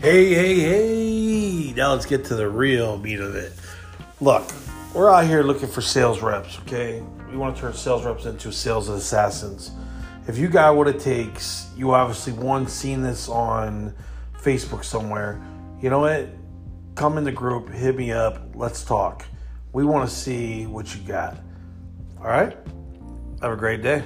Hey, hey, hey! Now let's get to the real meat of it. Look, we're out here looking for sales reps, okay? We want to turn sales reps into sales assassins. If you got what it takes, you obviously one seen this on Facebook somewhere. You know what? Come in the group, hit me up, let's talk. We want to see what you got. All right? Have a great day.